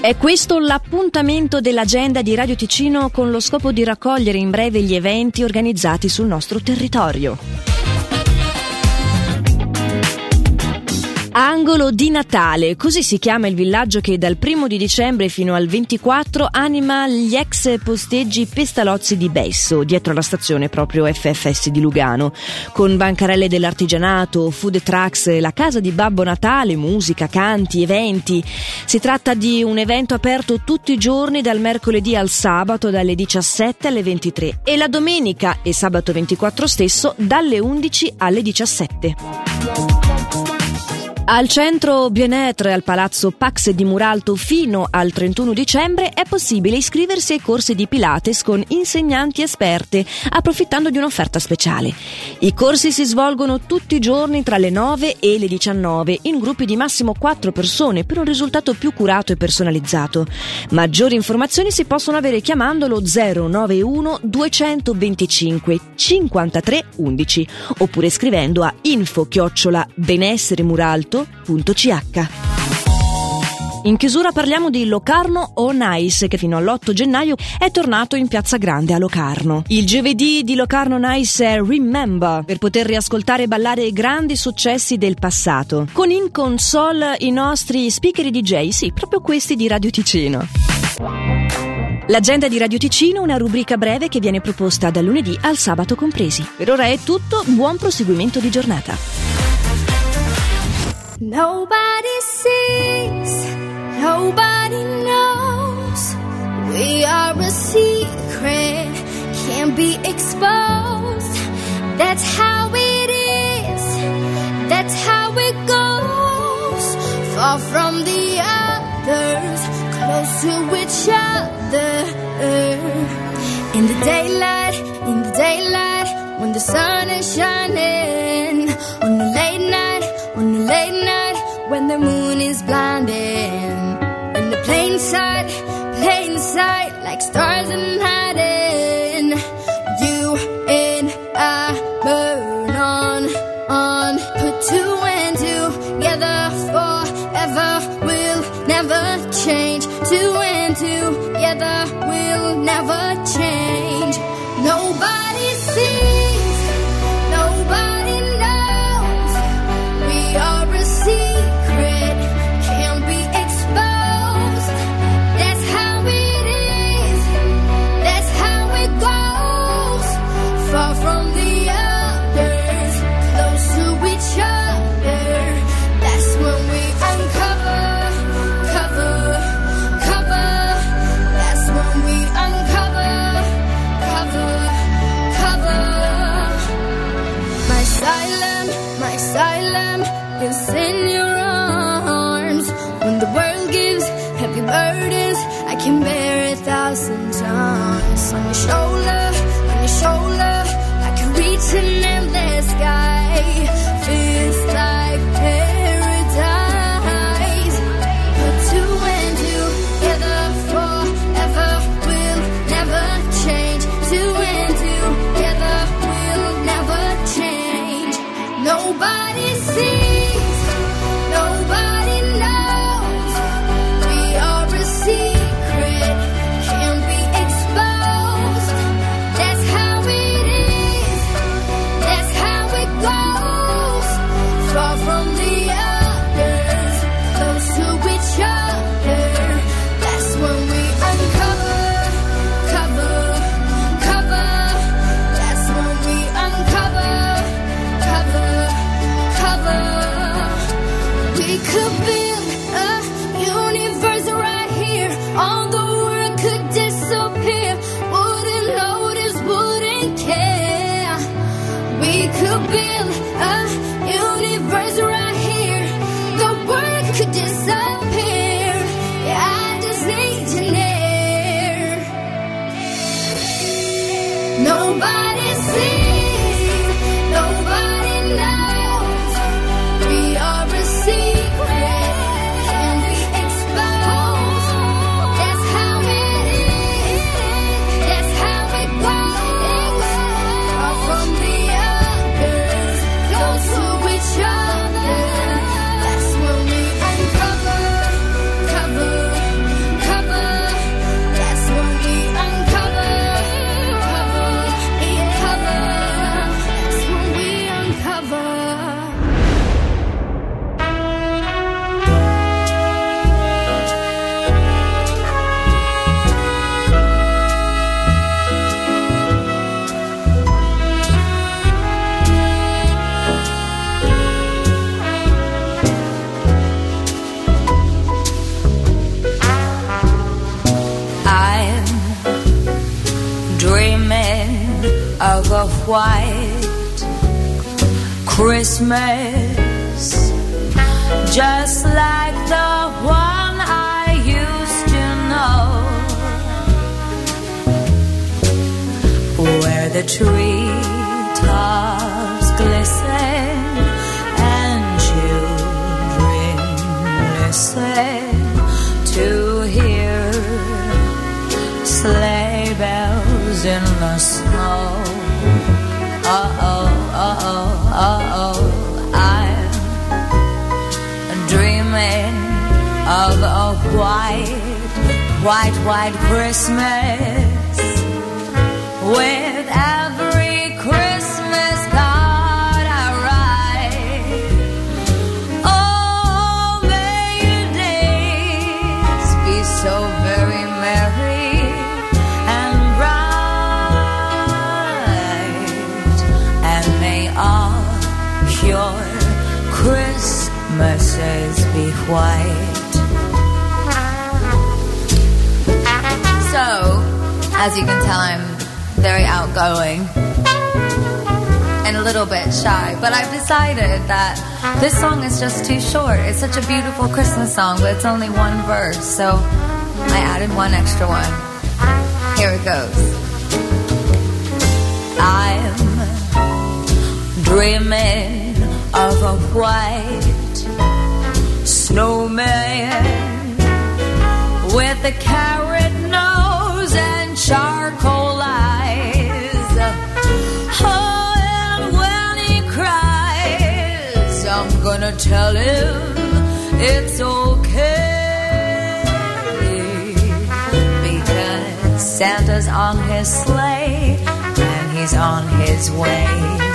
È questo l'appuntamento dell'agenda di Radio Ticino con lo scopo di raccogliere in breve gli eventi organizzati sul nostro territorio. Angolo di Natale, così si chiama il villaggio che dal primo di dicembre fino al 24 anima gli ex posteggi Pestalozzi di Besso, dietro la stazione proprio FFS di Lugano, con bancarelle dell'artigianato, food trucks, la casa di Babbo Natale, musica, canti, eventi. Si tratta di un evento aperto tutti i giorni dal mercoledì al sabato dalle 17 alle 23 e la domenica e sabato 24 stesso dalle 11 alle 17. Al centro Bienetre al palazzo Pax di Muralto fino al 31 dicembre è possibile iscriversi ai corsi di Pilates con insegnanti esperte, approfittando di un'offerta speciale. I corsi si svolgono tutti i giorni tra le 9 e le 19 in gruppi di massimo 4 persone per un risultato più curato e personalizzato. Maggiori informazioni si possono avere chiamando lo 091 225 53 11 oppure scrivendo a info chiocciola benessere muralto www.ch. In chiusura parliamo di Locarno On Ice che fino all'8 gennaio è tornato in Piazza Grande a Locarno. Il giovedì di Locarno On Ice è Remember per poter riascoltare e ballare grandi successi del passato. Con in console i nostri speaker DJ, sì, proprio questi di Radio Ticino. L'agenda di Radio Ticino, una rubrica breve che viene proposta dal lunedì al sabato compresi. Per ora è tutto, buon proseguimento di giornata. Nobody sees, nobody knows. We are a secret, can't be exposed. That's how it is, that's how it goes. Far from the others, close to each other. In the daylight, in the daylight, when the sun is shining. The moon is blinding. In the plain sight, plain sight, like stars in hiding. You and I burn on, on. Put two and two together forever. We'll never change. Two and two together. We'll never build a universe white Christmas, just like the one I used to know, where the tree tops glisten and children listen to hear sleigh bells in the snow. Oh. I'm dreaming of a white, white, white Christmas with Be white. So, as you can tell, I'm very outgoing and a little bit shy, but I've decided that this song is just too short. It's such a beautiful Christmas song, but it's only one verse, so I added one extra one. Here it goes. I'm dreaming of a white snowman with a carrot nose and charcoal eyes. Oh, and when he cries, I'm gonna tell him it's okay because Santa's on his sleigh and he's on his way.